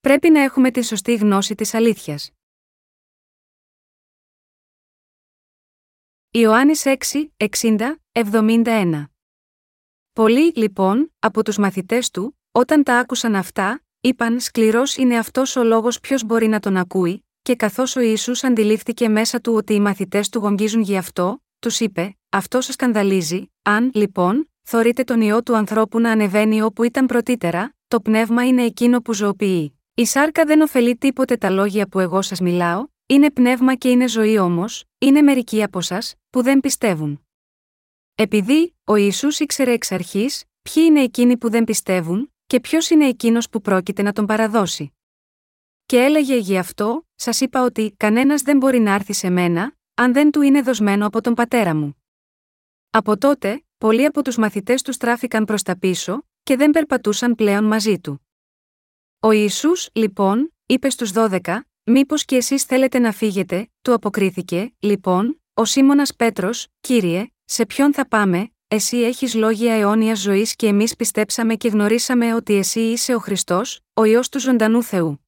Πρέπει να έχουμε τη σωστή γνώση της αλήθειας. Ιωάννης 6, 60, 71 Πολλοί, λοιπόν, από τους μαθητές του, όταν τα άκουσαν αυτά, είπαν «Σκληρός είναι αυτός ο λόγος ποιος μπορεί να τον ακούει», και καθώς ο Ιησούς αντιλήφθηκε μέσα του ότι οι μαθητές του γονγίζουν γι' αυτό, τους είπε «Αυτό σας σκανδαλίζει, αν, λοιπόν, θωρείτε τον ιό του ανθρώπου να ανεβαίνει όπου ήταν πρωτήτερα, το πνεύμα είναι εκείνο που ζωοποιεί». Η σάρκα δεν ωφελεί τίποτε τα λόγια που εγώ σας μιλάω, είναι πνεύμα και είναι ζωή όμως, είναι μερικοί από εσά που δεν πιστεύουν. Επειδή ο Ιησούς ήξερε εξ αρχής ποιοι είναι εκείνοι που δεν πιστεύουν και ποιος είναι εκείνος που πρόκειται να τον παραδώσει. Και έλεγε γι' αυτό, σας είπα ότι κανένας δεν μπορεί να έρθει σε μένα, αν δεν του είναι δοσμένο από τον πατέρα μου. Από τότε, πολλοί από τους μαθητές του στράφηκαν προς τα πίσω, και δεν περπατούσαν πλέον μαζί του. Ο Ισού, λοιπόν, είπε στους δώδεκα, Μήπως και εσείς θέλετε να φύγετε, του αποκρίθηκε, λοιπόν, ο Σίμωνας Πέτρος, κύριε, σε ποιον θα πάμε, εσύ έχεις λόγια αιώνια ζωής και εμείς πιστέψαμε και γνωρίσαμε ότι εσύ είσαι ο Χριστός, ο ιό του ζωντανού Θεού.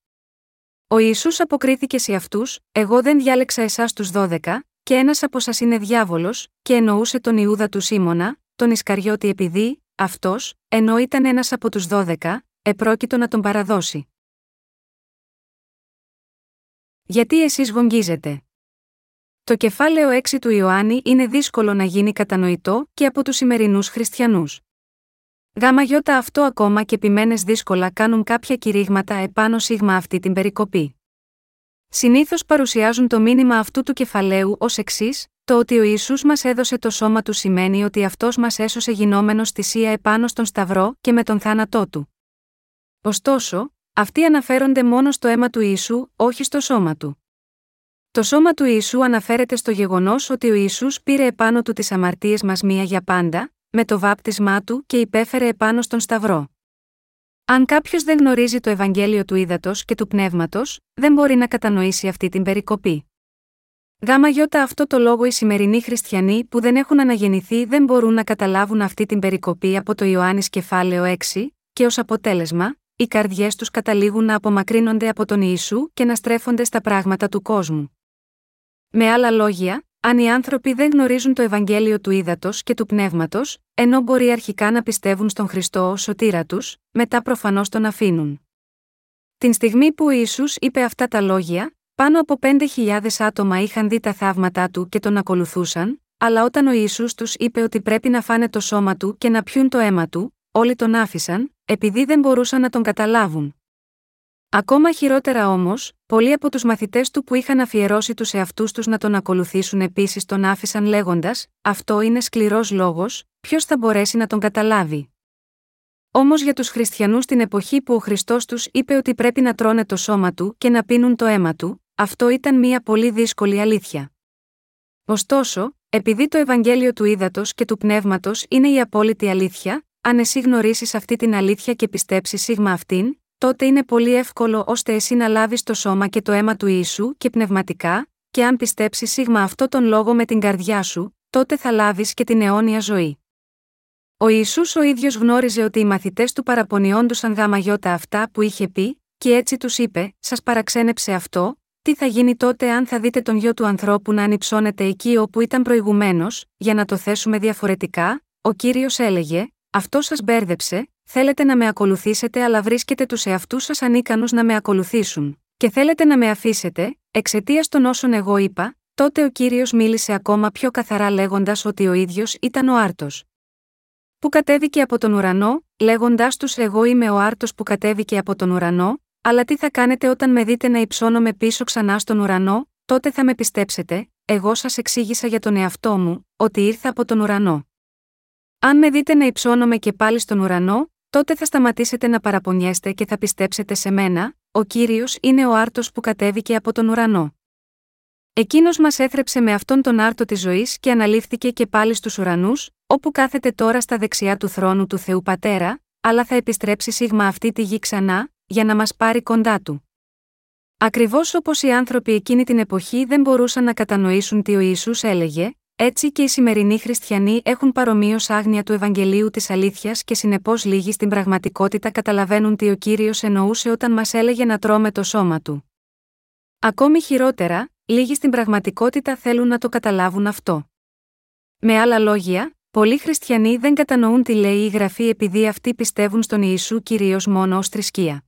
Ο Ιησούς αποκρίθηκε σε αυτούς, Εγώ δεν διάλεξα εσάς τους δώδεκα, και ένας από σας είναι διάβολος, και εννοούσε τον Ιούδα του Σίμωνα, τον Ισκαριώτη επειδή, αυτός, ενώ ήταν ένας από τους δώδεκα, επρόκειτο να τον παραδώσει. Γιατί εσείς γογγίζετε. Το κεφάλαιο 6 του Ιωάννη είναι δύσκολο να γίνει κατανοητό και από τους σημερινούς χριστιανούς. Γάμα γιώτα αυτό ακόμα και επιμένε δύσκολα κάνουν κάποια κηρύγματα επάνω σίγμα αυτή την περικοπή. Συνήθως παρουσιάζουν το μήνυμα αυτού του κεφαλαίου ως εξής: Το ότι ο Ισού μας έδωσε το σώμα του σημαίνει ότι αυτός μας έσωσε γινόμενος θυσία επάνω στον Σταυρό και με τον θάνατό του. Ωστόσο, αυτοί αναφέρονται μόνο στο αίμα του Ιησού, όχι στο σώμα του. Το σώμα του Ιησού αναφέρεται στο γεγονός ότι ο Ιησούς πήρε επάνω του τις αμαρτίες μας μία για πάντα, με το βάπτισμά του και υπέφερε επάνω στον Σταυρό. Αν κάποιος δεν γνωρίζει το Ευαγγέλιο του ύδατο και του πνεύματος, δεν μπορεί να κατανοήσει αυτή την περικοπή. Γάμα γιώτα αυτό το λόγο οι σημερινοί χριστιανοί που δεν έχουν αναγεννηθεί δεν μπορούν να καταλάβουν αυτή την περικοπή από το Ιωάννης κεφάλαιο 6, και ως αποτέλεσμα, οι καρδιές τους καταλήγουν να απομακρύνονται από τον Ιησού και να στρέφονται στα πράγματα του κόσμου. Με άλλα λόγια, αν οι άνθρωποι δεν γνωρίζουν το Ευαγγέλιο του ύδατο και του πνεύματος, ενώ μπορεί αρχικά να πιστεύουν στον Χριστό ως σωτήρα τους, μετά προφανώς τον αφήνουν. Την στιγμή που ο Ισού είπε αυτά τα λόγια, πάνω από 5.000 άτομα είχαν δει τα θαύματά του και τον ακολουθούσαν, αλλά όταν ο Ισού τους είπε ότι πρέπει να φάνε το σώμα του και να πιούν το αίμα του, όλοι τον άφησαν, επειδή δεν μπορούσαν να τον καταλάβουν. Ακόμα χειρότερα όμως, πολλοί από τους μαθητές του που είχαν αφιερώσει τους εαυτούς τους να τον ακολουθήσουν επίσης τον άφησαν λέγοντας: Αυτό είναι σκληρός λόγος, ποιος θα μπορέσει να τον καταλάβει. Όμως για τους χριστιανούς στην εποχή που ο Χριστός τους είπε ότι πρέπει να τρώνε το σώμα του και να πίνουν το αίμα του, αυτό ήταν μια πολύ δύσκολη αλήθεια. Ωστόσο, επειδή το Ευαγγέλιο του ύδατο και του πνεύματος είναι η απόλυτη αλήθεια, αν εσύ γνωρίσεις αυτή την αλήθεια και πιστέψεις σίγμα αυτήν, τότε είναι πολύ εύκολο ώστε εσύ να λάβεις το σώμα και το αίμα του Ιησού και πνευματικά, και αν πιστέψεις σίγμα αυτό τον λόγο με την καρδιά σου, τότε θα λάβεις και την αιώνια ζωή. Ο Ιησούς ο ίδιος γνώριζε ότι οι μαθητές του παραπονιόντουσαν γάμα γιώτα αυτά που είχε πει, και έτσι τους είπε: Σας παραξένεψε αυτό, τι θα γίνει τότε αν θα δείτε τον γιο του ανθρώπου να ανυψώνεται εκεί όπου ήταν προηγουμένω, για να το θέσουμε διαφορετικά, ο κύριος έλεγε: Αυτό σας μπέρδεψε, θέλετε να με ακολουθήσετε αλλά βρίσκετε τους εαυτούς σας ανίκανους να με ακολουθήσουν, και θέλετε να με αφήσετε, εξαιτίας των όσων εγώ είπα, τότε ο κύριος μίλησε ακόμα πιο καθαρά λέγοντας ότι ο ίδιος ήταν ο άρτος. Που κατέβηκε από τον ουρανό, λέγοντάς τους Εγώ είμαι ο άρτος που κατέβηκε από τον ουρανό, αλλά τι θα κάνετε όταν με δείτε να υψώνομαι πίσω ξανά στον ουρανό, τότε θα με πιστέψετε, εγώ σας εξήγησα για τον εαυτό μου, ότι ήρθα από τον ουρανό. Αν με δείτε να υψώνομαι και πάλι στον ουρανό, τότε θα σταματήσετε να παραπονιέστε και θα πιστέψετε σε μένα, ο κύριος είναι ο άρτος που κατέβηκε από τον ουρανό. Εκείνος μας έθρεψε με αυτόν τον άρτο της ζωής και αναλήφθηκε και πάλι στους ουρανούς, όπου κάθεται τώρα στα δεξιά του θρόνου του Θεού Πατέρα, αλλά θα επιστρέψει σίγμα αυτή τη γη ξανά, για να μας πάρει κοντά του. Ακριβώς όπως οι άνθρωποι εκείνη την εποχή δεν μπορούσαν να κατανοήσουν τι ο Ιησούς έλεγε, έτσι και οι σημερινοί χριστιανοί έχουν παρομοίως άγνοια του Ευαγγελίου της Αλήθειας και συνεπώς λίγοι στην πραγματικότητα καταλαβαίνουν τι ο κύριος εννοούσε όταν μας έλεγε να τρώμε το σώμα του. Ακόμη χειρότερα, λίγοι στην πραγματικότητα θέλουν να το καταλάβουν αυτό. Με άλλα λόγια, πολλοί χριστιανοί δεν κατανοούν τι λέει η γραφή επειδή αυτοί πιστεύουν στον Ιησού κυρίως μόνο ως θρησκεία.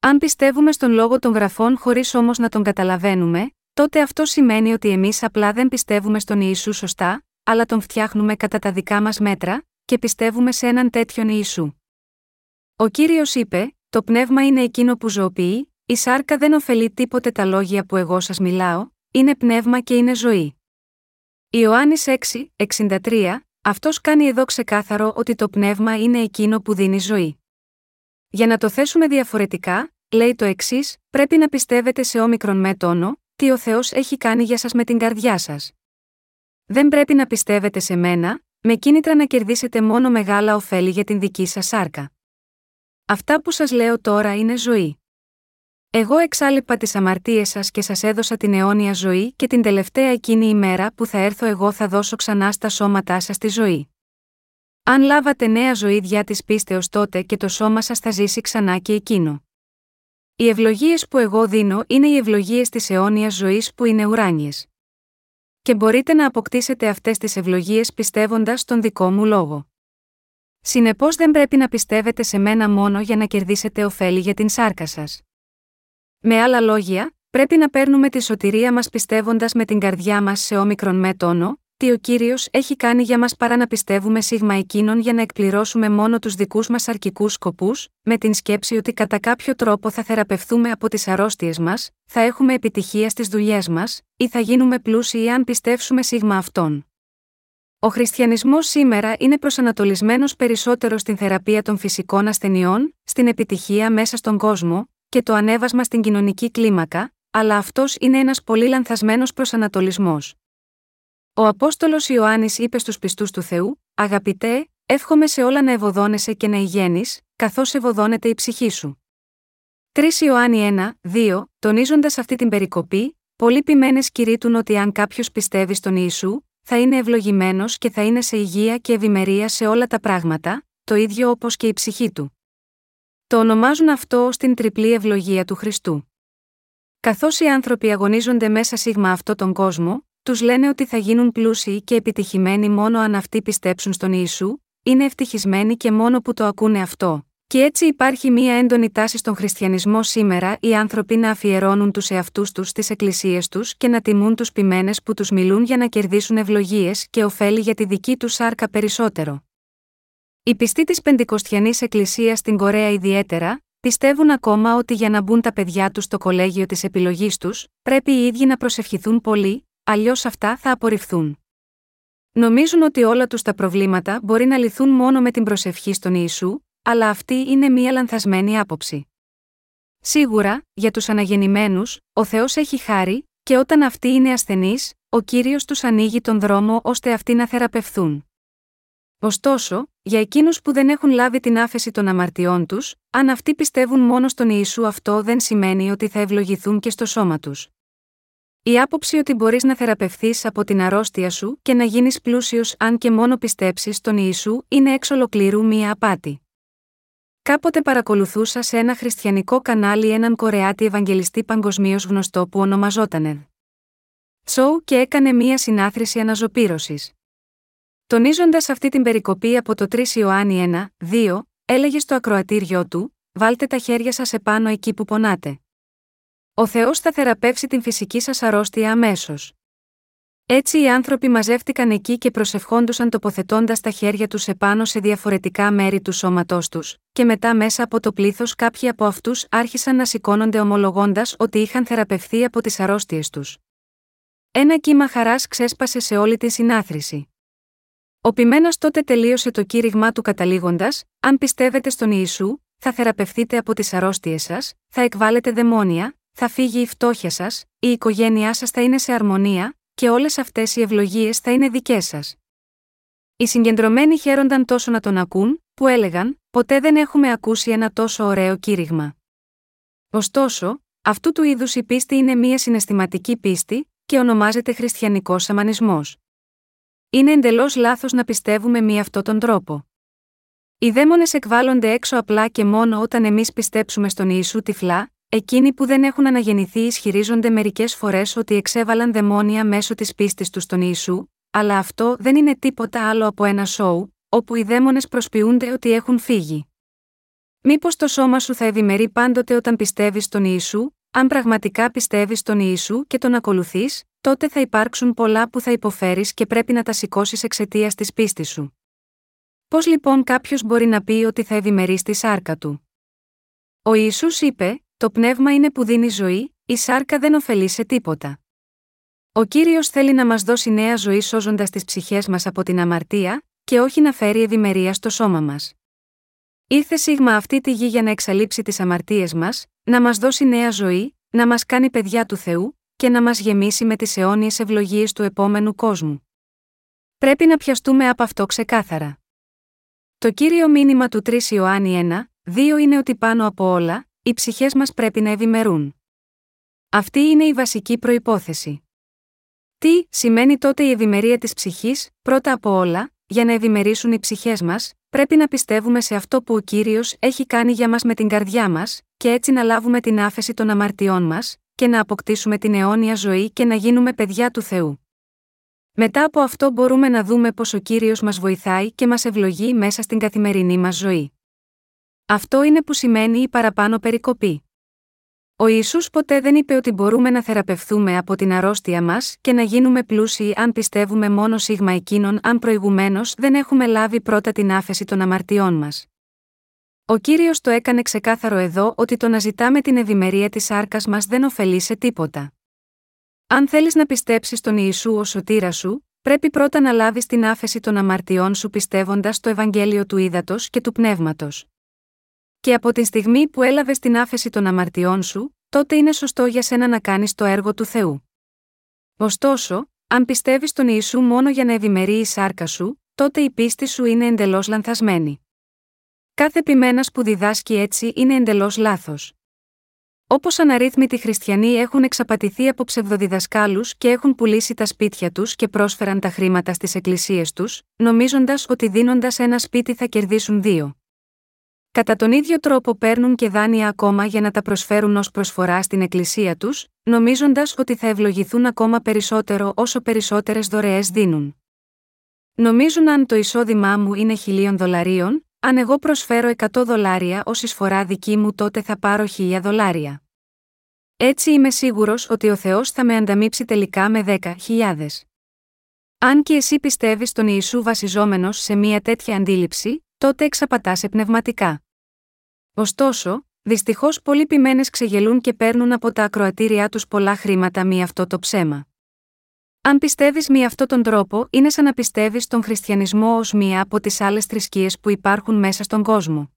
Αν πιστεύουμε στον λόγο των γραφών χωρίς όμως να τον καταλαβαίνουμε, τότε αυτό σημαίνει ότι εμείς απλά δεν πιστεύουμε στον Ιησού σωστά, αλλά τον φτιάχνουμε κατά τα δικά μας μέτρα, και πιστεύουμε σε έναν τέτοιον Ιησού. Ο κύριος είπε: Το πνεύμα είναι εκείνο που ζωοποιεί, η σάρκα δεν ωφελεί τίποτε τα λόγια που εγώ σας μιλάω, είναι πνεύμα και είναι ζωή. Ιωάννης 6, 63, αυτός κάνει εδώ ξεκάθαρο ότι το πνεύμα είναι εκείνο που δίνει ζωή. Για να το θέσουμε διαφορετικά, λέει το εξής: Πρέπει να πιστεύετε σε όμικρον με τόνο, τι ο Θεός έχει κάνει για σας με την καρδιά σας. Δεν πρέπει να πιστεύετε σε μένα, με κίνητρα να κερδίσετε μόνο μεγάλα ωφέλη για την δική σας σάρκα. Αυτά που σας λέω τώρα είναι ζωή. Εγώ εξάλληπα τις αμαρτίες σας και σας έδωσα την αιώνια ζωή και την τελευταία εκείνη ημέρα που θα έρθω εγώ θα δώσω ξανά στα σώματά σας τη ζωή. Αν λάβατε νέα ζωή διά της πίστεως τότε και το σώμα σας θα ζήσει ξανά και εκείνο. Οι ευλογίες που εγώ δίνω είναι οι ευλογίες της αιώνιας ζωής που είναι ουράνιες. Και μπορείτε να αποκτήσετε αυτές τις ευλογίες πιστεύοντας στον δικό μου λόγο. Συνεπώς δεν πρέπει να πιστεύετε σε μένα μόνο για να κερδίσετε ωφέλη για την σάρκα σας. Με άλλα λόγια, πρέπει να παίρνουμε τη σωτηρία μας πιστεύοντας με την καρδιά μας σε όμικρον με τόνο, τι ο κύριος έχει κάνει για μας παρά να πιστεύουμε σίγμα εκείνον για να εκπληρώσουμε μόνο τους δικούς μας αρκικούς σκοπούς, με την σκέψη ότι κατά κάποιο τρόπο θα θεραπευθούμε από τις αρρώστιες μας, θα έχουμε επιτυχία στις δουλειές μας, ή θα γίνουμε πλούσιοι αν πιστεύσουμε σίγμα αυτόν. Ο χριστιανισμός σήμερα είναι προσανατολισμένος περισσότερο στην θεραπεία των φυσικών ασθενειών, στην επιτυχία μέσα στον κόσμο, και το ανέβασμα στην κοινωνική κλίμακα, αλλά αυτός είναι ένας πολύ λανθασμένος προσανατολισμός. Ο Απόστολος Ιωάννης είπε στους πιστούς του Θεού: Αγαπητέ, εύχομαι σε όλα να ευωδώνεσαι και να υγιένεις, καθώς ευωδώνεται η ψυχή σου. 3 Ιωάννη 1, 2, τονίζοντας αυτή την περικοπή, πολλοί ποιμένες κηρύττουν ότι αν κάποιος πιστεύει στον Ιησού, θα είναι ευλογημένος και θα είναι σε υγεία και ευημερία σε όλα τα πράγματα, το ίδιο όπως και η ψυχή του. Το ονομάζουν αυτό ω την τριπλή ευλογία του Χριστού. Καθώς οι άνθρωποι αγωνίζονται μέσα σίγμα αυτό τον κόσμο, τους λένε ότι θα γίνουν πλούσιοι και επιτυχημένοι μόνο αν αυτοί πιστέψουν στον Ιησού, είναι ευτυχισμένοι και μόνο που το ακούνε αυτό. Και έτσι υπάρχει μία έντονη τάση στον χριστιανισμό σήμερα οι άνθρωποι να αφιερώνουν τους εαυτούς τους στις εκκλησίες τους και να τιμούν τους ποιμένες που τους μιλούν για να κερδίσουν ευλογίες και ωφέλη για τη δική τους σάρκα περισσότερο. Οι πιστοί της Πεντηκοστιανής Εκκλησίας στην Κορέα ιδιαίτερα, πιστεύουν ακόμα ότι για να μπουν τα παιδιά τους στο κολέγιο της επιλογής τους, πρέπει οι ίδιοι να προσευχηθούν πολύ, αλλιώς αυτά θα απορριφθούν. Νομίζουν ότι όλα τους τα προβλήματα μπορεί να λυθούν μόνο με την προσευχή στον Ιησού, αλλά αυτή είναι μία λανθασμένη άποψη. Σίγουρα, για τους αναγεννημένους, ο Θεός έχει χάρη, και όταν αυτοί είναι ασθενείς, ο κύριος τους ανοίγει τον δρόμο ώστε αυτοί να θεραπευθούν. Ωστόσο, για εκείνους που δεν έχουν λάβει την άφεση των αμαρτιών τους, αν αυτοί πιστεύουν μόνο στον Ιησού, αυτό δεν σημαίνει ότι θα ευλογηθούν και στο σώμα τους. Η άποψη ότι μπορείς να θεραπευθείς από την αρρώστια σου και να γίνεις πλούσιος αν και μόνο πιστέψεις στον Ιησού είναι εξ ολοκλήρου μία απάτη. Κάποτε παρακολουθούσα σε ένα χριστιανικό κανάλι έναν Κορεάτη Ευαγγελιστή παγκοσμίως γνωστό που ονομαζόταν Σοου και έκανε μία συνάθρηση αναζωπήρωσης. Τονίζοντας αυτή την περικοπή από το 3 Ιωάννη 1, 2, έλεγε στο ακροατήριό του: Βάλτε τα χέρια σας επάνω εκεί που πονάτε. Ο Θεός θα θεραπεύσει την φυσική σας αρρώστια αμέσως. Έτσι οι άνθρωποι μαζεύτηκαν εκεί και προσευχόντουσαν τοποθετώντας τα χέρια τους επάνω σε διαφορετικά μέρη του σώματός τους, και μετά μέσα από το πλήθος κάποιοι από αυτούς άρχισαν να σηκώνονται ομολογώντας ότι είχαν θεραπευθεί από τις αρρώστιες τους. Ένα κύμα χαράς ξέσπασε σε όλη τη συνάθρηση. Ο πειμένας τότε τελείωσε το κήρυγμά του καταλήγοντας: Αν πιστεύετε στον Ιησού, θα θεραπευθείτε από τις αρρώστιες σας, θα εκβάλλετε δαιμόνια, θα φύγει η φτώχεια σας, η οικογένειά σας θα είναι σε αρμονία, και όλες αυτές οι ευλογίες θα είναι δικές σας. Οι συγκεντρωμένοι χαίρονταν τόσο να τον ακούν, που έλεγαν: Ποτέ δεν έχουμε ακούσει ένα τόσο ωραίο κήρυγμα. Ωστόσο, αυτού του είδους η πίστη είναι μια συναισθηματική πίστη, και ονομάζεται χριστιανικός σαμανισμός. Είναι εντελώς λάθος να πιστεύουμε μη αυτόν τον τρόπο. Οι δαίμονες εκβάλλονται έξω απλά και μόνο όταν εμείς πιστέψουμε στον Ιησού τυφλά, εκείνοι που δεν έχουν αναγεννηθεί ισχυρίζονται μερικές φορές ότι εξέβαλαν δαιμόνια μέσω της πίστης τους στον Ιησού, αλλά αυτό δεν είναι τίποτα άλλο από ένα σοου, όπου οι δαίμονες προσποιούνται ότι έχουν φύγει. Μήπως το σώμα σου θα ευημερεί πάντοτε όταν πιστεύεις στον Ιησού, αν πραγματικά πιστεύεις στον Ιησού και τον ακολουθείς, τότε θα υπάρξουν πολλά που θα υποφέρεις και πρέπει να τα σηκώσεις εξαιτίας της πίστης σου. Πώς λοιπόν κάποιος μπορεί να πει ότι θα ευημερεί στη σάρκα του; Ο Ισού είπε: Το πνεύμα είναι που δίνει ζωή, η σάρκα δεν ωφελεί σε τίποτα. Ο κύριος θέλει να μας δώσει νέα ζωή σώζοντας τις ψυχές μας από την αμαρτία, και όχι να φέρει ευημερία στο σώμα μας. Ήρθε σίγμα αυτή τη γη για να εξαλείψει τις αμαρτίες μας, να μας δώσει νέα ζωή, να μας κάνει παιδιά του Θεού, και να μας γεμίσει με τις αιώνιες ευλογίες του επόμενου κόσμου. Πρέπει να πιαστούμε από αυτό ξεκάθαρα. Το κύριο μήνυμα του 3 Ιωάννη 1, 2 είναι ότι πάνω από όλα, οι ψυχές μας πρέπει να ευημερούν. Αυτή είναι η βασική προπόθεση. Τι σημαίνει τότε η ευημερία της ψυχής, πρώτα από όλα, για να ευημερήσουν οι ψυχές μας, πρέπει να πιστεύουμε σε αυτό που ο κύριος έχει κάνει για μας με την καρδιά μας, και έτσι να λάβουμε την άφεση των αμαρτιών μας, και να αποκτήσουμε την αιώνια ζωή και να γίνουμε παιδιά του Θεού. Μετά από αυτό μπορούμε να δούμε πως ο Κύριος μας βοηθάει και μας ευλογεί μέσα στην καθημερινή μας ζωή. Αυτό είναι που σημαίνει η παραπάνω περικοπή. Ο Ιησούς ποτέ δεν είπε ότι μπορούμε να θεραπευθούμε από την αρρώστια μας και να γίνουμε πλούσιοι αν πιστεύουμε μόνο σίγμα εκείνων αν προηγουμένως δεν έχουμε λάβει πρώτα την άφεση των αμαρτιών μας. Ο κύριος το έκανε ξεκάθαρο εδώ ότι το να ζητάμε την ευημερία της άρκα μας δεν ωφελεί σε τίποτα. Αν θέλεις να πιστέψεις τον Ιησού ως σωτήρα σου, πρέπει πρώτα να λάβεις την άφεση των αμαρτιών σου πιστεύοντας το Ευαγγέλιο του Ήδατος και του Πνεύματος. Και από τη στιγμή που έλαβες την άφεση των αμαρτιών σου, τότε είναι σωστό για σένα να κάνεις το έργο του Θεού. Ωστόσο, αν πιστεύεις τον Ιησού μόνο για να ευημερεί η σάρκα σου, τότε η πίστη σου είναι εντελώς λανθασμένη. Κάθε επιμένα που διδάσκει έτσι είναι εντελώς λάθος. Όπως αναρρύθμιτοι χριστιανοί έχουν εξαπατηθεί από ψευδοδιδασκάλους και έχουν πουλήσει τα σπίτια τους και πρόσφεραν τα χρήματα στις εκκλησίες τους, νομίζοντας ότι δίνοντας ένα σπίτι θα κερδίσουν δύο. Κατά τον ίδιο τρόπο παίρνουν και δάνεια ακόμα για να τα προσφέρουν ως προσφορά στην εκκλησία τους, νομίζοντας ότι θα ευλογηθούν ακόμα περισσότερο όσο περισσότερες δωρεές δίνουν. Νομίζουν αν το εισόδημά μου είναι χιλίων δολαρίων, αν εγώ προσφέρω 100 δολάρια ως εισφορά δική μου, τότε θα πάρω 1000 δολάρια. Έτσι είμαι σίγουρος ότι ο Θεός θα με ανταμείψει τελικά με 10.000. Αν και εσύ πιστεύεις τον Ιησού βασιζόμενος σε μια τέτοια αντίληψη, τότε εξαπατάσαι πνευματικά. Ωστόσο, δυστυχώς πολλοί ποιμένες ξεγελούν και παίρνουν από τα ακροατήριά τους πολλά χρήματα μη αυτό το ψέμα. Αν πιστεύεις με αυτόν τον τρόπο, είναι σαν να πιστεύεις τον χριστιανισμό ως μία από τις άλλες θρησκείες που υπάρχουν μέσα στον κόσμο.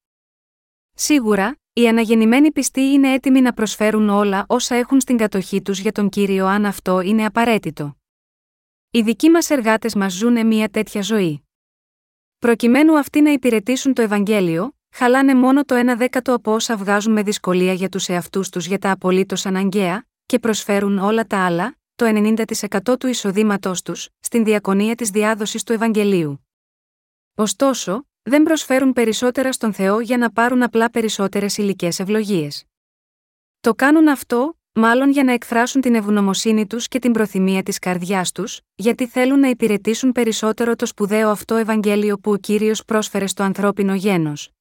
Σίγουρα, οι αναγεννημένοι πιστοί είναι έτοιμοι να προσφέρουν όλα όσα έχουν στην κατοχή τους για τον κύριο αν αυτό είναι απαραίτητο. Οι δικοί μας εργάτες μας ζουν μια τέτοια ζωή. Προκειμένου αυτοί να υπηρετήσουν το Ευαγγέλιο, χαλάνε μόνο το 1 δέκατο από όσα βγάζουν με δυσκολία για τους εαυτούς τους για τα απολύτως αναγκαία, και προσφέρουν όλα τα άλλα, το 90% του εισοδήματός τους, στην διακονία της διάδοσης του Ευαγγελίου. Ωστόσο, δεν προσφέρουν περισσότερα στον Θεό για να πάρουν απλά περισσότερες υλικές ευλογίες. Το κάνουν αυτό, μάλλον για να εκφράσουν την ευγνωμοσύνη τους και την προθυμία της καρδιάς τους, γιατί θέλουν να υπηρετήσουν περισσότερο το σπουδαίο αυτό Ευαγγέλιο που ο κύριος πρόσφερε στο ανθρώπινο γένος.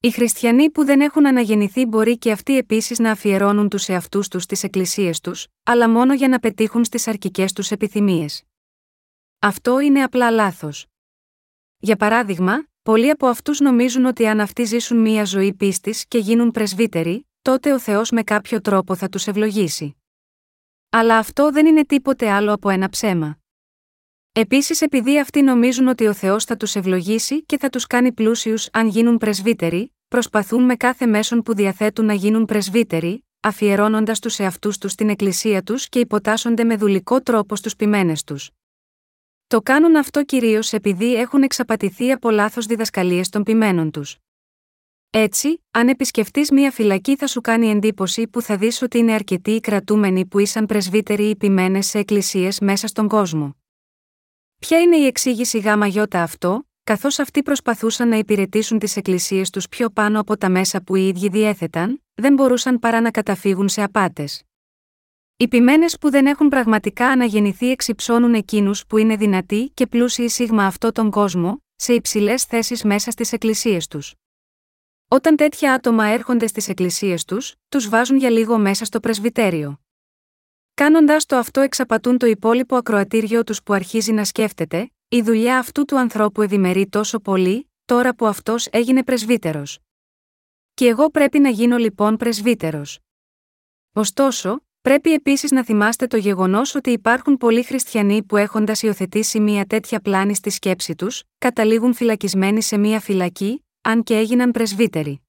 Οι χριστιανοί που δεν έχουν αναγεννηθεί μπορεί και αυτοί επίσης να αφιερώνουν τους εαυτούς τους στις εκκλησίες τους, αλλά μόνο για να πετύχουν στις αρκικέ τους επιθυμίες. Αυτό είναι απλά λάθος. Για παράδειγμα, πολλοί από αυτούς νομίζουν ότι αν αυτοί ζήσουν μία ζωή πίστης και γίνουν πρεσβύτεροι, τότε ο Θεός με κάποιο τρόπο θα τους ευλογήσει. Αλλά αυτό δεν είναι τίποτε άλλο από ένα ψέμα. Επίσης, επειδή αυτοί νομίζουν ότι ο Θεός θα τους ευλογήσει και θα τους κάνει πλούσιους αν γίνουν πρεσβύτεροι, προσπαθούν με κάθε μέσον που διαθέτουν να γίνουν πρεσβύτεροι, αφιερώνοντας τους εαυτούς τους στην εκκλησία τους και υποτάσσονται με δουλικό τρόπο στους ποιμένες τους. Το κάνουν αυτό κυρίως επειδή έχουν εξαπατηθεί από λάθος διδασκαλίες των ποιμένων τους. Έτσι, αν επισκεφτείς μία φυλακή, θα σου κάνει εντύπωση που θα δεις ότι είναι αρκετοί οι κρατούμενοι που ήσαν πρεσβύτεροι ή ποιμένες σε εκκλησίες μέσα στον κόσμο. Ποια είναι η εξήγηση γάμα γιώτα αυτό, καθώς αυτοί προσπαθούσαν να υπηρετήσουν τις εκκλησίες τους πιο πάνω από τα μέσα που οι ίδιοι διέθεταν, δεν μπορούσαν παρά να καταφύγουν σε απάτες. Οι ποιμένες που δεν έχουν πραγματικά αναγεννηθεί εξυψώνουν εκείνους που είναι δυνατοί και πλούσιοι σίγμα αυτό τον κόσμο, σε υψηλές θέσεις μέσα στις εκκλησίες τους. Όταν τέτοια άτομα έρχονται στις εκκλησίες τους, τους βάζουν για λίγο μέσα στο πρεσβυτέριο. Κάνοντα το αυτό εξαπατούν το υπόλοιπο ακροατήριο τους που αρχίζει να σκέφτεται, η δουλειά αυτού του ανθρώπου ευημερεί τόσο πολύ, τώρα που αυτός έγινε πρεσβύτερος. Και εγώ πρέπει να γίνω λοιπόν πρεσβύτερος. Ωστόσο, πρέπει επίσης να θυμάστε το γεγονός ότι υπάρχουν πολλοί χριστιανοί που έχοντας υιοθετήσει μια τέτοια πλάνη στη σκέψη τους, καταλήγουν φυλακισμένοι σε μια φυλακή, αν και έγιναν πρεσβύτεροι.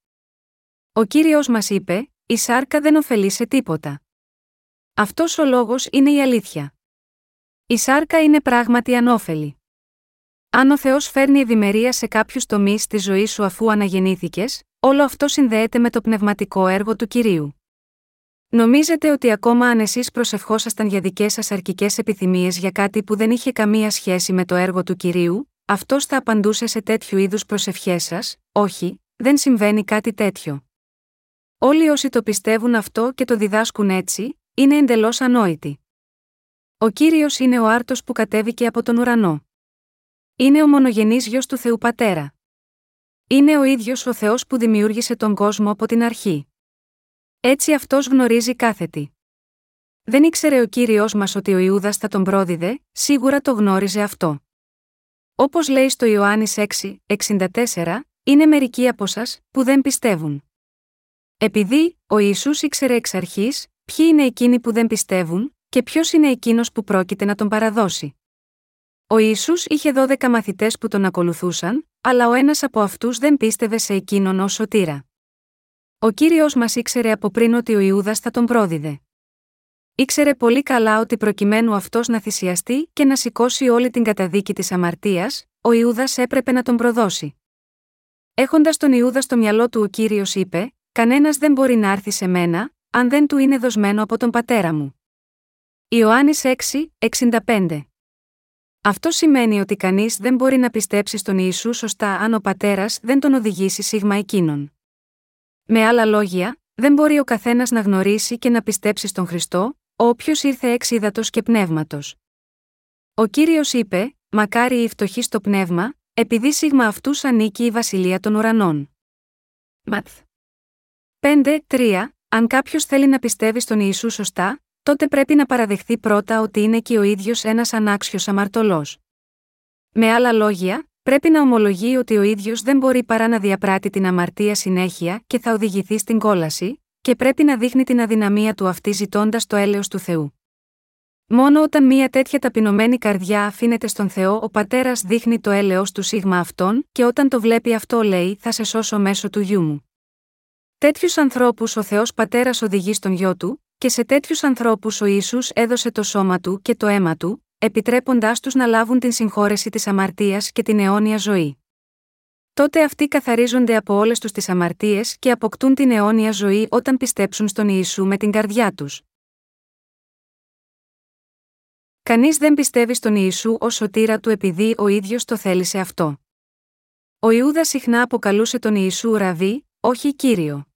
Ο κύριος μας είπε: Η σάρκα δεν ωφελεί σε τίποτα. Αυτός ο λόγος είναι η αλήθεια. Η σάρκα είναι πράγματι ανώφελη. Αν ο Θεός φέρνει ευημερία σε κάποιους τομείς της ζωής σου αφού αναγεννήθηκες, όλο αυτό συνδέεται με το πνευματικό έργο του κυρίου. Νομίζετε ότι ακόμα αν εσείς προσευχόσασταν για δικές σας αρκικέ επιθυμίες για κάτι που δεν είχε καμία σχέση με το έργο του κυρίου, αυτός θα απαντούσε σε τέτοιου είδους προσευχές σας, όχι, δεν συμβαίνει κάτι τέτοιο. Όλοι όσοι το πιστεύουν αυτό και το διδάσκουν έτσι, είναι εντελώς ανόητοι. Ο κύριος είναι ο άρτος που κατέβηκε από τον ουρανό. Είναι ο μονογενής γιος του Θεού Πατέρα. Είναι ο ίδιος ο Θεός που δημιούργησε τον κόσμο από την αρχή. Έτσι αυτός γνωρίζει κάθετη. Δεν ήξερε ο κύριος μας ότι ο Ιούδας θα τον πρόδιδε, σίγουρα το γνώριζε αυτό. Όπως λέει στο Ιωάννης 6, 64, είναι μερικοί από εσά που δεν πιστεύουν. Επειδή ο Ιησούς ήξερε εξ αρχής ποιοι είναι εκείνοι που δεν πιστεύουν και ποιος είναι εκείνος που πρόκειται να τον παραδώσει. Ο Ισού είχε 12 μαθητές που τον ακολουθούσαν, αλλά ο ένας από αυτούς δεν πίστευε σε εκείνον ως σωτήρα. Ο κύριος μας ήξερε από πριν ότι ο Ιούδας θα τον πρόδιδε. Ήξερε πολύ καλά ότι προκειμένου αυτός να θυσιαστεί και να σηκώσει όλη την καταδίκη της αμαρτίας, ο Ιούδας έπρεπε να τον προδώσει. Έχοντας τον Ιούδα στο μυαλό του, ο κύριος είπε: Κανένας δεν μπορεί να έρθει σε μένα, αν δεν του είναι δοσμένο από τον πατέρα μου. Ιωάννης 6, 65 αυτό σημαίνει ότι κανείς δεν μπορεί να πιστέψει στον Ιησού σωστά αν ο πατέρας δεν τον οδηγήσει σίγμα εκείνον. Με άλλα λόγια, δεν μπορεί ο καθένας να γνωρίσει και να πιστέψει στον Χριστό, όποιος ήρθε εξ ύδατο και πνεύματος. Ο κύριος είπε: Μακάρι οι φτωχοί στο πνεύμα, επειδή σίγμα αυτούς ανήκει η βασιλεία των ουρανών. Ματθ. 5-3 Αν κάποιος θέλει να πιστεύει στον Ιησού σωστά, τότε πρέπει να παραδεχθεί πρώτα ότι είναι και ο ίδιος ένας ανάξιος αμαρτωλός. Με άλλα λόγια, πρέπει να ομολογεί ότι ο ίδιος δεν μπορεί παρά να διαπράττει την αμαρτία συνέχεια και θα οδηγηθεί στην κόλαση, και πρέπει να δείχνει την αδυναμία του αυτή ζητώντας το έλεος του Θεού. Μόνο όταν μια τέτοια ταπεινωμένη καρδιά αφήνεται στον Θεό, ο πατέρας δείχνει το έλεος του σίγμα αυτόν, και όταν το βλέπει αυτό λέει: Θα σε σώσω μέσω του γιού μου. Τέτοιους ανθρώπους ο Θεός Πατέρας οδηγεί στον γιο του, και σε τέτοιους ανθρώπους ο Ιησούς έδωσε το σώμα του και το αίμα του, επιτρέποντάς τους να λάβουν την συγχώρεση της αμαρτίας και την αιώνια ζωή. Τότε αυτοί καθαρίζονται από όλες τους τις αμαρτίες και αποκτούν την αιώνια ζωή όταν πιστέψουν στον Ιησού με την καρδιά τους. Κανείς δεν πιστεύει στον Ιησού ως σωτήρα του επειδή ο ίδιος το θέλησε αυτό. Ο Ιούδας συχνά αποκαλούσε τον Ιησού ραβί, όχι κύριο.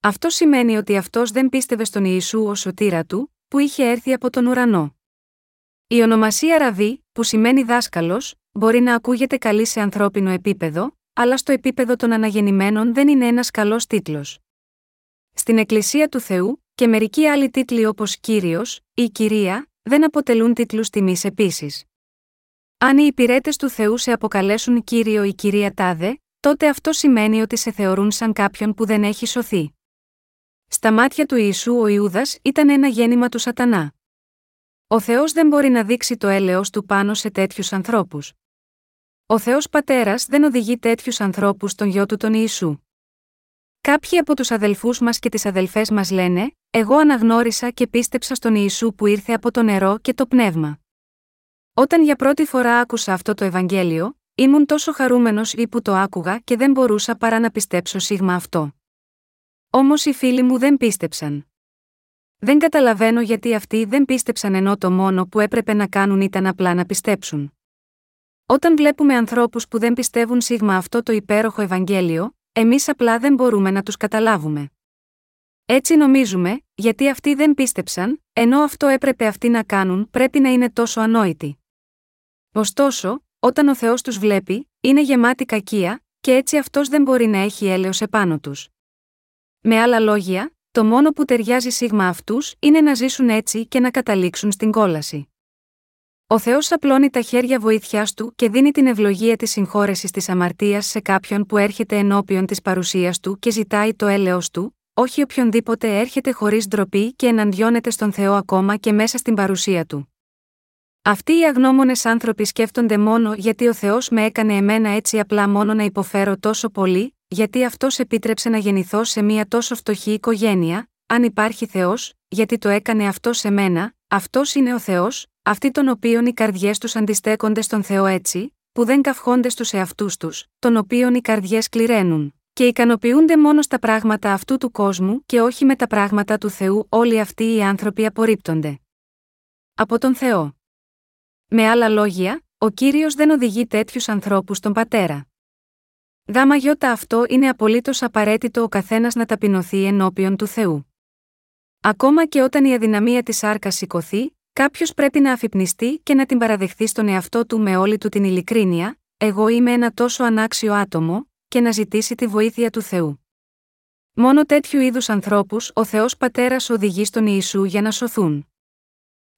Αυτό σημαίνει ότι αυτός δεν πίστευε στον Ιησού ως σωτήρα του, που είχε έρθει από τον ουρανό. Η ονομασία Ραβί, που σημαίνει δάσκαλος, μπορεί να ακούγεται καλή σε ανθρώπινο επίπεδο, αλλά στο επίπεδο των αναγεννημένων δεν είναι ένας καλός τίτλος. Στην Εκκλησία του Θεού, και μερικοί άλλοι τίτλοι όπως κύριος ή κυρία, δεν αποτελούν τίτλους τιμής επίσης. Αν οι υπηρέτες του Θεού σε αποκαλέσουν κύριο ή κυρία Τάδε, τότε αυτό σημαίνει ότι σε θεωρούν σαν κάποιον που δεν έχει σωθεί. Στα μάτια του Ιησού ο Ιούδας ήταν ένα γέννημα του Σατανά. Ο Θεός δεν μπορεί να δείξει το έλεος του πάνω σε τέτοιους ανθρώπους. Ο Θεός Πατέρας δεν οδηγεί τέτοιους ανθρώπους στον γιο του τον Ιησού. Κάποιοι από τους αδελφούς μας και τις αδελφές μας λένε: Εγώ αναγνώρισα και πίστεψα στον Ιησού που ήρθε από το νερό και το πνεύμα. Όταν για πρώτη φορά άκουσα αυτό το Ευαγγέλιο, ήμουν τόσο χαρούμενος ή που το άκουγα και δεν μπορούσα παρά να πιστέψω σίγμα αυτό. Όμως οι φίλοι μου δεν πίστεψαν. Δεν καταλαβαίνω γιατί αυτοί δεν πίστεψαν ενώ το μόνο που έπρεπε να κάνουν ήταν απλά να πιστέψουν. Όταν βλέπουμε ανθρώπους που δεν πιστεύουν σίγμα αυτό το υπέροχο Ευαγγέλιο, εμείς απλά δεν μπορούμε να τους καταλάβουμε. Έτσι νομίζουμε, γιατί αυτοί δεν πίστεψαν, ενώ αυτό έπρεπε αυτοί να κάνουν, πρέπει να είναι τόσο ανόητοι. Ωστόσο, όταν ο Θεός τους βλέπει, είναι γεμάτη κακία, και έτσι αυτός δεν μπορεί να έχει έλεος επάνω τους. Με άλλα λόγια, το μόνο που ταιριάζει σίγμα αυτούς είναι να ζήσουν έτσι και να καταλήξουν στην κόλαση. Ο Θεός απλώνει τα χέρια βοήθειάς του και δίνει την ευλογία της συγχώρεσης της αμαρτίας σε κάποιον που έρχεται ενώπιον της παρουσίας του και ζητάει το έλεος του, όχι οποιονδήποτε έρχεται χωρίς ντροπή και εναντιώνεται στον Θεό ακόμα και μέσα στην παρουσία του. Αυτοί οι αγνώμονες άνθρωποι σκέφτονται μόνο γιατί ο Θεός με έκανε εμένα έτσι απλά μόνο να υποφέρω τόσο πολύ, γιατί αυτός επίτρεψε να γεννηθώ σε μια τόσο φτωχή οικογένεια, αν υπάρχει Θεός, γιατί το έκανε αυτό σε μένα, αυτός είναι ο Θεός, αυτοί των οποίων οι καρδιές τους αντιστέκονται στον Θεό έτσι, που δεν καυχόνται στους εαυτούς τους, των οποίων οι καρδιές κληραίνουν, και ικανοποιούνται μόνο στα πράγματα αυτού του κόσμου και όχι με τα πράγματα του Θεού, όλοι αυτοί οι άνθρωποι απορρίπτονται. Από τον Θεό. Με άλλα λόγια, ο κύριος δεν οδηγεί τέτοιους ανθρώπους στον πατέρα. Γάμα γιώτα αυτό είναι απολύτως απαραίτητο ο καθένας να ταπεινωθεί ενώπιον του Θεού. Ακόμα και όταν η αδυναμία της άρκας σηκωθεί, κάποιος πρέπει να αφυπνιστεί και να την παραδεχθεί στον εαυτό του με όλη του την ειλικρίνεια, εγώ είμαι ένα τόσο ανάξιο άτομο, και να ζητήσει τη βοήθεια του Θεού. Μόνο τέτοιου είδους ανθρώπους ο Θεός Πατέρας οδηγεί στον Ιησού για να σωθούν.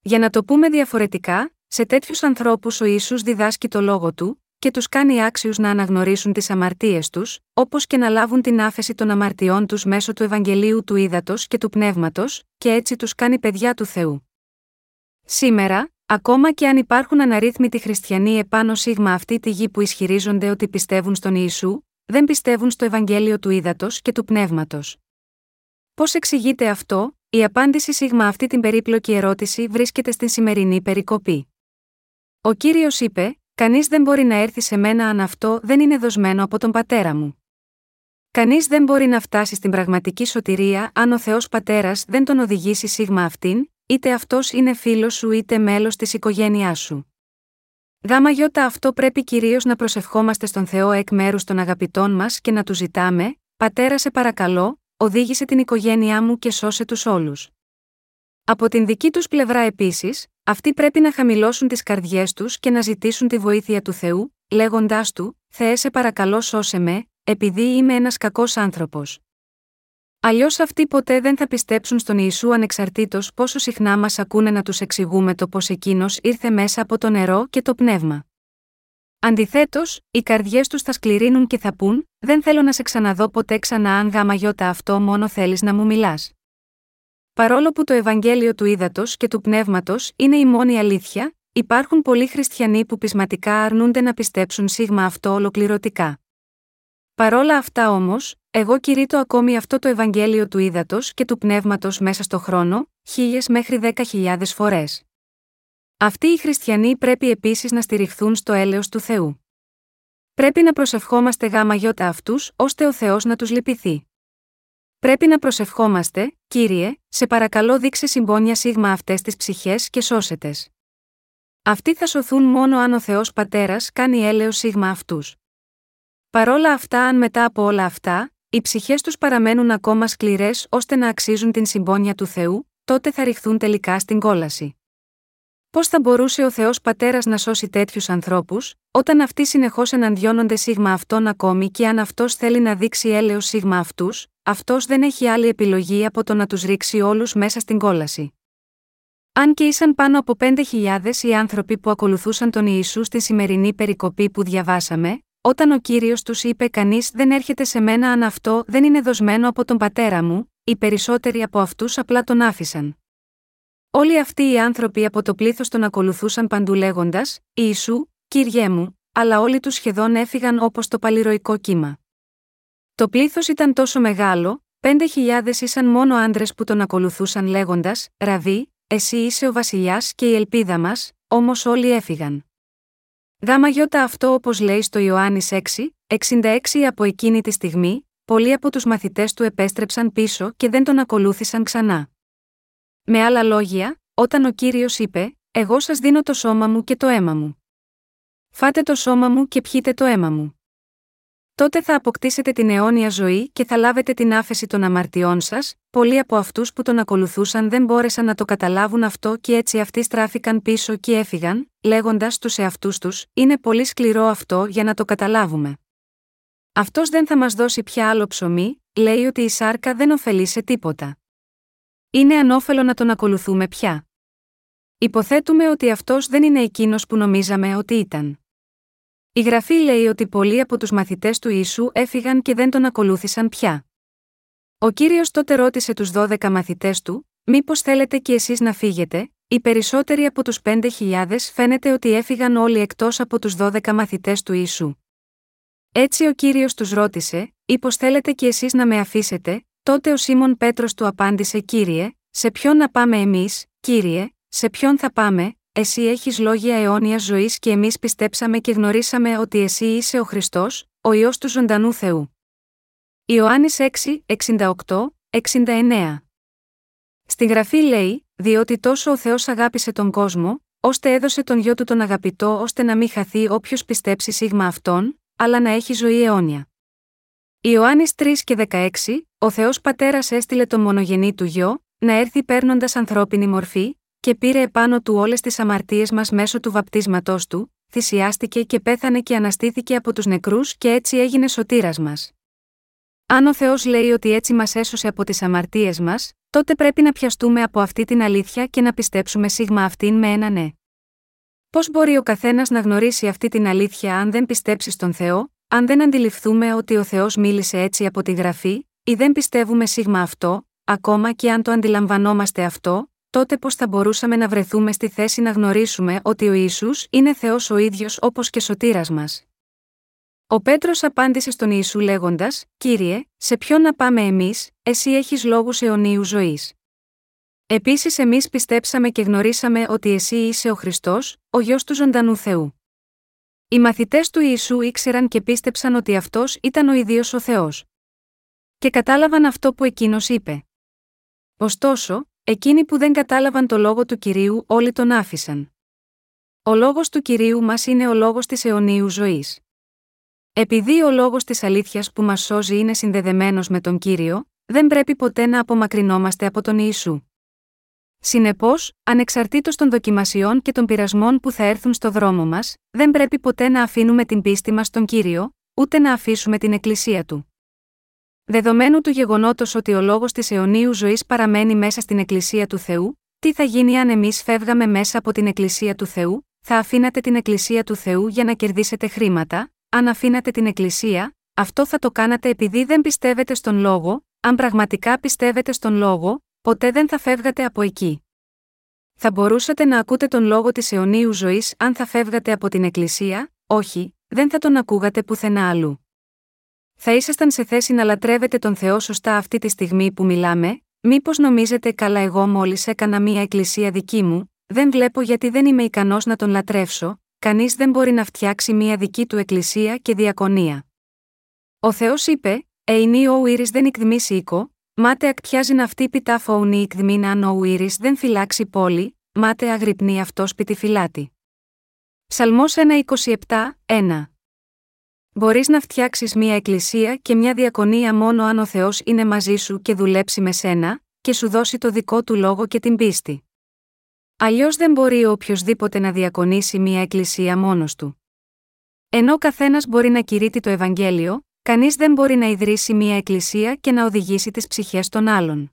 Για να το πούμε διαφορετικά, σε τέτοιους ανθρώπους ο Ισού διδάσκει το λόγο του, και τους κάνει άξιους να αναγνωρίσουν τις αμαρτίες τους, όπως και να λάβουν την άφεση των αμαρτιών τους μέσω του Ευαγγελίου του Ήδατος και του Πνεύματος, και έτσι τους κάνει παιδιά του Θεού. Σήμερα, ακόμα και αν υπάρχουν αναρρύθμιτοι χριστιανοί επάνω σίγμα αυτή τη γη που ισχυρίζονται ότι πιστεύουν στον Ιησού, δεν πιστεύουν στο Ευαγγέλιο του Ήδατος και του Πνεύματος. Πώς εξηγείται αυτό, η απάντηση σίγμα αυτή την περίπλοκη ερώτηση βρίσκεται στην σημερινή περικοπή. Ο κύριος είπε: Κανείς δεν μπορεί να έρθει σε μένα αν αυτό δεν είναι δοσμένο από τον πατέρα μου. Κανείς δεν μπορεί να φτάσει στην πραγματική σωτηρία αν ο Θεός Πατέρας δεν τον οδηγήσει σίγμα αυτήν, είτε αυτός είναι φίλος σου είτε μέλος της οικογένειάς σου. Γάμα γιώτα αυτό πρέπει κυρίως να προσευχόμαστε στον Θεό εκ μέρους των αγαπητών μας και να του ζητάμε, Πατέρα σε παρακαλώ, οδήγησε την οικογένειά μου και σώσε τους όλους. Από την δική τους πλευρά επίσης, αυτοί πρέπει να χαμηλώσουν τις καρδιές τους και να ζητήσουν τη βοήθεια του Θεού, λέγοντάς του: Θεέ, σε παρακαλώ, σώσε με, επειδή είμαι ένας κακός άνθρωπος. Αλλιώς αυτοί ποτέ δεν θα πιστέψουν στον Ιησού ανεξαρτήτως πόσο συχνά μας ακούνε να τους εξηγούμε το πώ εκείνος ήρθε μέσα από το νερό και το πνεύμα. Αντιθέτως, οι καρδιές τους θα σκληρύνουν και θα πούν: Δεν θέλω να σε ξαναδώ ποτέ ξανά αν γάμα γιώτα αυτό μόνο θέλεις να μου μιλάς. Παρόλο που το Ευαγγέλιο του Ήδατος και του Πνεύματος είναι η μόνη αλήθεια, υπάρχουν πολλοί χριστιανοί που πεισματικά αρνούνται να πιστέψουν σίγμα αυτό ολοκληρωτικά. Παρόλα αυτά όμως, εγώ κηρύττω ακόμη αυτό το Ευαγγέλιο του Ήδατος και του Πνεύματος μέσα στο χρόνο, χίλιες μέχρι δέκα χιλιάδες φορές. Αυτοί οι χριστιανοί πρέπει επίσης να στηριχθούν στο έλεος του Θεού. Πρέπει να προσευχόμαστε γάμα γιώτα αυτούς, ώστε ο Θεός να τους λυπηθεί. Πρέπει να προσευχόμαστε, κύριε, σε παρακαλώ δείξε συμπόνια σίγμα αυτές τις ψυχές και σώσετες. Αυτοί θα σωθούν μόνο αν ο Θεός Πατέρας κάνει έλεος σίγμα αυτούς. Παρόλα αυτά, αν μετά από όλα αυτά, οι ψυχές τους παραμένουν ακόμα σκληρές ώστε να αξίζουν την συμπόνια του Θεού, τότε θα ρηχθούν τελικά στην κόλαση. Πώς θα μπορούσε ο Θεός Πατέρας να σώσει τέτοιους ανθρώπους, όταν αυτοί συνεχώς εναντιώνονται σίγμα αυτόν ακόμη και αν αυτός θέλει να δείξει έλεος σίγμα αυτούς, αυτός δεν έχει άλλη επιλογή από το να τους ρίξει όλους μέσα στην κόλαση. Αν και ήσαν πάνω από 5.000 οι άνθρωποι που ακολουθούσαν τον Ιησού στη σημερινή περικοπή που διαβάσαμε, όταν ο κύριος τους είπε: Κανείς δεν έρχεται σε μένα αν αυτό δεν είναι δοσμένο από τον πατέρα μου, οι περισσότεροι από αυτούς απλά τον άφησαν. Όλοι αυτοί οι άνθρωποι από το πλήθος τον ακολουθούσαν παντού λέγοντας: Ιησού, κύριέ μου, αλλά όλοι τους σχεδόν έφυγαν όπως το παλιροϊκό κύμα. Το πλήθος ήταν τόσο μεγάλο, πέντε χιλιάδες ήσαν μόνο άντρες που τον ακολουθούσαν λέγοντας: Ραβί, εσύ είσαι ο βασιλιάς και η ελπίδα μας, όμως όλοι έφυγαν. Γάμα γιώτα αυτό όπως λέει στο Ιωάννης 6, 66 από εκείνη τη στιγμή, πολλοί από τους μαθητές του επέστρεψαν πίσω και δεν τον ακολούθησαν ξανά. Με άλλα λόγια, όταν ο κύριος είπε: Εγώ σας δίνω το σώμα μου και το αίμα μου. Φάτε το σώμα μου και πιείτε το αίμα μου. Τότε θα αποκτήσετε την αιώνια ζωή και θα λάβετε την άφεση των αμαρτιών σας. Πολλοί από αυτούς που τον ακολουθούσαν δεν μπόρεσαν να το καταλάβουν αυτό και έτσι αυτοί στράφηκαν πίσω και έφυγαν, λέγοντας στου εαυτούς τους: Είναι πολύ σκληρό αυτό για να το καταλάβουμε. Αυτός δεν θα μας δώσει πια άλλο ψωμί, λέει ότι η σάρκα δεν ωφελεί σε τίποτα. Είναι ανώφελο να τον ακολουθούμε πια. Υποθέτουμε ότι αυτός δεν είναι εκείνος που νομίζαμε ότι ήταν. Η γραφή λέει ότι πολλοί από τους μαθητές του Ιησού έφυγαν και δεν τον ακολούθησαν πια. Ο κύριος τότε ρώτησε τους 12 μαθητές του: Μήπως θέλετε κι εσείς να φύγετε, οι περισσότεροι από τους 5.000 φαίνεται ότι έφυγαν όλοι εκτός από τους 12 μαθητές του Ιησού. Έτσι ο κύριος τους ρώτησε: Μήπως θέλετε κι εσείς να με αφήσετε, τότε ο Σίμων Πέτρος του απάντησε: Κύριε, σε ποιον να πάμε εμείς, κύριε, σε ποιον θα πάμε, εσύ έχεις λόγια αιώνια ζωής και εμείς πιστέψαμε και γνωρίσαμε ότι εσύ είσαι ο Χριστός, ο ιό του ζωντανού Θεού. Ιωάννης 6, 68, 69. Στη γραφή λέει, διότι τόσο ο Θεός αγάπησε τον κόσμο, ώστε έδωσε τον γιο του τον αγαπητό ώστε να μην χαθεί όποιος πιστέψει σίγμα αυτόν, αλλά να έχει ζωή αιώνια. Ιωάννης 3 και 16, ο Θεός Πατέρας έστειλε τον μονογενή του γιο, να έρθει παίρνοντας ανθρώπινη μορφή, και πήρε επάνω του όλες τις αμαρτίες μας μέσω του βαπτίσματός του, θυσιάστηκε και πέθανε και αναστήθηκε από τους νεκρούς και έτσι έγινε σωτήρας μας. Αν ο Θεός λέει ότι έτσι μας έσωσε από τις αμαρτίες μας, τότε πρέπει να πιαστούμε από αυτή την αλήθεια και να πιστέψουμε σίγμα αυτήν με ένα ναι. Πώς μπορεί ο καθένας να γνωρίσει αυτή την αλήθεια αν δεν πιστέψει στον Θεό, αν δεν αντιληφθούμε ότι ο Θεός μίλησε έτσι από τη γραφή, ή δεν πιστεύουμε σίγμα αυτό, ακόμα και αν το αντιλαμβανόμαστε αυτό, τότε πώς θα μπορούσαμε να βρεθούμε στη θέση να γνωρίσουμε ότι ο Ισού είναι Θεός ο ίδιος όπως και σωτήρας μας. Ο Πέτρος απάντησε στον Ιησού λέγοντας: Κύριε, σε ποιον να πάμε εμείς, εσύ έχεις λόγους αιωνίου ζωής. Επίσης εμείς πιστέψαμε και γνωρίσαμε ότι εσύ είσαι ο Χριστός, ο γιο του ζωντανού Θεού. Οι μαθητές του Ιησού ήξεραν και πίστεψαν ότι αυτός ήταν ο ίδιο ο Θεός. Και κατάλαβαν αυτό που εκείνος είπε. Ωστόσο, Εκείνοι που δεν κατάλαβαν το λόγο του κυρίου όλοι τον άφησαν. Ο λόγος του κυρίου μας είναι ο λόγος της αιωνίου ζωής. Επειδή ο λόγος της αλήθειας που μας σώζει είναι συνδεδεμένος με τον κύριο, δεν πρέπει ποτέ να απομακρυνόμαστε από τον Ιησού. Συνεπώς, ανεξαρτήτως των δοκιμασιών και των πειρασμών που θα έρθουν στο δρόμο μας, δεν πρέπει ποτέ να αφήνουμε την πίστη μας στον κύριο, ούτε να αφήσουμε την εκκλησία του. Δεδομένου του γεγονότος ότι ο λόγος της αιωνίου ζωής παραμένει μέσα στην Εκκλησία του Θεού, τι θα γίνει αν εμείς φεύγαμε μέσα από την Εκκλησία του Θεού, θα αφήνατε την Εκκλησία του Θεού για να κερδίσετε χρήματα, αν αφήνατε την Εκκλησία, αυτό θα το κάνατε επειδή δεν πιστεύετε στον λόγο, αν πραγματικά πιστεύετε στον λόγο, ποτέ δεν θα φεύγατε από εκεί. Θα μπορούσατε να ακούτε τον λόγο της αιωνίου ζωής αν θα φεύγατε από την Εκκλησία, όχι, δεν θα τον ακούγατε πουθενά αλλού θα ήσασταν σε θέση να λατρεύετε τον Θεό σωστά αυτή τη στιγμή που μιλάμε, μήπως νομίζετε καλά εγώ μόλις έκανα μία εκκλησία δική μου, δεν βλέπω γιατί δεν είμαι ικανός να τον λατρεύσω, κανείς δεν μπορεί να φτιάξει μία δική του εκκλησία και διακονία. Ο Θεός είπε, Εινή ο Ήρη δεν εκδημήσει οίκο, μάτε ακτιάζει να αυτή πιτά φοουνή εκδημίνα αν ο Ήρη δεν φυλάξει πόλη, μάτε αγρυπνεί αυτός σπίτι φυλάτη. Ψαλμός 1.27, 1 Μπορείς να φτιάξεις μια εκκλησία και μια διακονία μόνο αν ο Θεός είναι μαζί σου και δουλέψει με σένα, και σου δώσει το δικό του λόγο και την πίστη. Αλλιώς δεν μπορεί ο οποιοδήποτε να διακονήσει μια εκκλησία μόνος του. Ενώ καθένας μπορεί να κηρύττει το Ευαγγέλιο, κανείς δεν μπορεί να ιδρύσει μια εκκλησία και να οδηγήσει τις ψυχές των άλλων.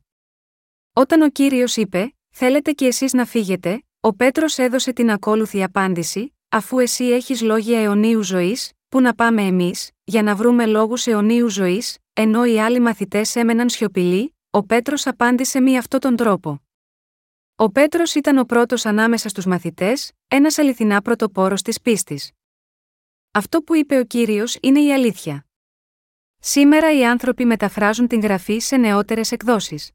Όταν ο κύριος είπε: Θέλετε κι εσείς να φύγετε, ο Πέτρος έδωσε την ακόλουθη απάντηση: Αφού εσύ έχεις λόγια αιωνίου ζωής, Πού να πάμε εμείς, για να βρούμε λόγους αιωνίου ζωής, ενώ οι άλλοι μαθητές έμεναν σιωπηλοί, ο Πέτρος απάντησε μη αυτόν τον τρόπο. Ο Πέτρος ήταν ο πρώτος ανάμεσα στους μαθητές, ένας αληθινά πρωτοπόρος της πίστης. Αυτό που είπε ο κύριος είναι η αλήθεια. Σήμερα οι άνθρωποι μεταφράζουν την γραφή σε νεότερες εκδόσεις.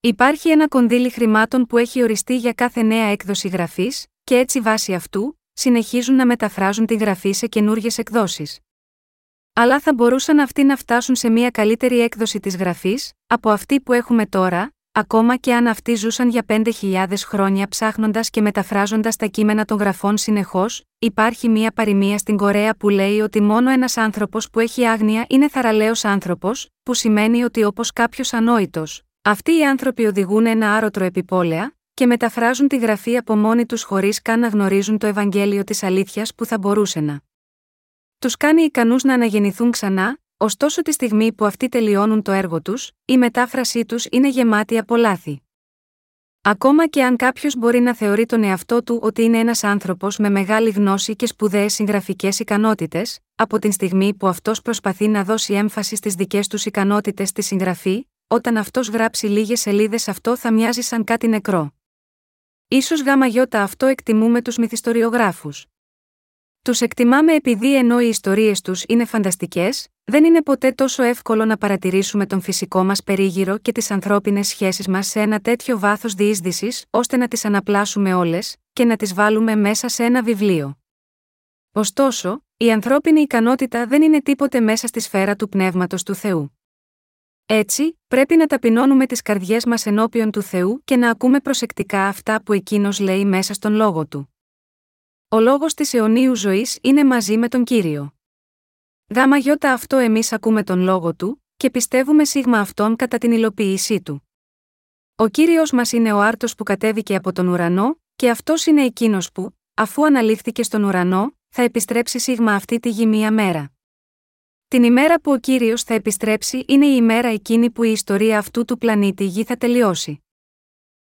Υπάρχει ένα κονδύλι χρημάτων που έχει οριστεί για κάθε νέα έκδοση γραφής, και έτσι βάσει αυτού, συνεχίζουν να μεταφράζουν τη γραφή σε καινούριε εκδόσεις. Αλλά θα μπορούσαν αυτοί να φτάσουν σε μια καλύτερη έκδοση της γραφής, από αυτή που έχουμε τώρα, ακόμα και αν αυτοί ζούσαν για 5.000 χρόνια ψάχνοντας και μεταφράζοντας τα κείμενα των γραφών συνεχώς, υπάρχει μία παροιμία στην Κορέα που λέει ότι μόνο ένας άνθρωπος που έχει άγνοια είναι θαραλέος άνθρωπος, που σημαίνει ότι όπως κάποιος ανόητος, αυτοί οι άνθρωποι οδηγούν ένα άρωτρο επιπόλαια, και μεταφράζουν τη γραφή από μόνοι τους χωρίς καν να γνωρίζουν το Ευαγγέλιο της αλήθειας που θα μπορούσε να τους κάνει ικανούς να αναγεννηθούν ξανά, ωστόσο τη στιγμή που αυτοί τελειώνουν το έργο τους, η μετάφρασή τους είναι γεμάτη από λάθη. Ακόμα και αν κάποιος μπορεί να θεωρεί τον εαυτό του ότι είναι ένας άνθρωπος με μεγάλη γνώση και σπουδαίες συγγραφικές ικανότητες, από την στιγμή που αυτός προσπαθεί να δώσει έμφαση στις δικές τους ικανότητες στη συγγραφή, όταν αυτός γράψει λίγες σελίδες αυτό θα μοιάζει σαν κάτι νεκρό. Ίσως γάμα γιώτα αυτό εκτιμούμε τους μυθιστοριογράφους. Τους εκτιμάμε επειδή ενώ οι ιστορίες τους είναι φανταστικές, δεν είναι ποτέ τόσο εύκολο να παρατηρήσουμε τον φυσικό μας περίγυρο και τις ανθρώπινες σχέσεις μας σε ένα τέτοιο βάθος διείσδυσης, ώστε να τις αναπλάσουμε όλες και να τις βάλουμε μέσα σε ένα βιβλίο. Ωστόσο, η ανθρώπινη ικανότητα δεν είναι τίποτε μέσα στη σφαίρα του πνεύματος του Θεού. Έτσι, πρέπει να ταπεινώνουμε τις καρδιές μας ενώπιον του Θεού και να ακούμε προσεκτικά αυτά που εκείνος λέει μέσα στον λόγο του. Ο λόγος της αιωνίου ζωής είναι μαζί με τον κύριο. Γάμα γιώτα αυτό εμείς ακούμε τον λόγο του, και πιστεύουμε σίγμα αυτόν κατά την υλοποίησή του. Ο κύριος μας είναι ο άρτος που κατέβηκε από τον ουρανό, και αυτός είναι εκείνος που, αφού αναλήφθηκε στον ουρανό, θα επιστρέψει σίγμα αυτή τη γη μία μέρα. Την ημέρα που ο κύριος θα επιστρέψει είναι η ημέρα εκείνη που η ιστορία αυτού του πλανήτη Γη θα τελειώσει.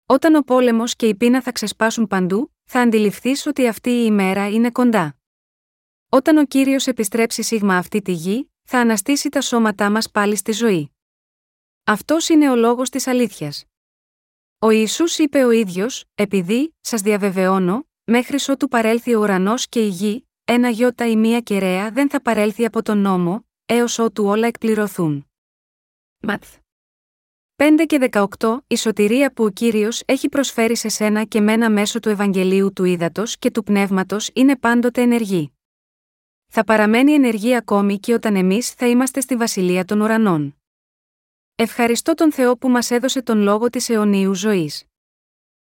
Όταν ο πόλεμος και η πείνα θα ξεσπάσουν παντού, θα αντιληφθείς ότι αυτή η ημέρα είναι κοντά. Όταν ο κύριος επιστρέψει σίγμα αυτή τη γη, θα αναστήσει τα σώματά μας πάλι στη ζωή. Αυτός είναι ο λόγος της αλήθειας. Ο Ιησούς είπε ο ίδιος, επειδή, σας διαβεβαιώνω, μέχρι ότου παρέλθει ο ουρανός και η γη, ένα γιώτα ή μία κεραία δεν θα παρέλθει από τον νόμο, έως ότου όλα εκπληρωθούν. Ματθ. 5 και 18 Η σωτηρία που ο κύριος έχει προσφέρει σε σένα και μένα μέσω του Ευαγγελίου του Ήδατος και του Πνεύματος είναι πάντοτε ενεργή. Θα παραμένει ενεργή ακόμη και όταν εμείς θα είμαστε στη βασιλεία των ουρανών. Ευχαριστώ τον Θεό που μας έδωσε τον λόγο της αιωνίου ζωής.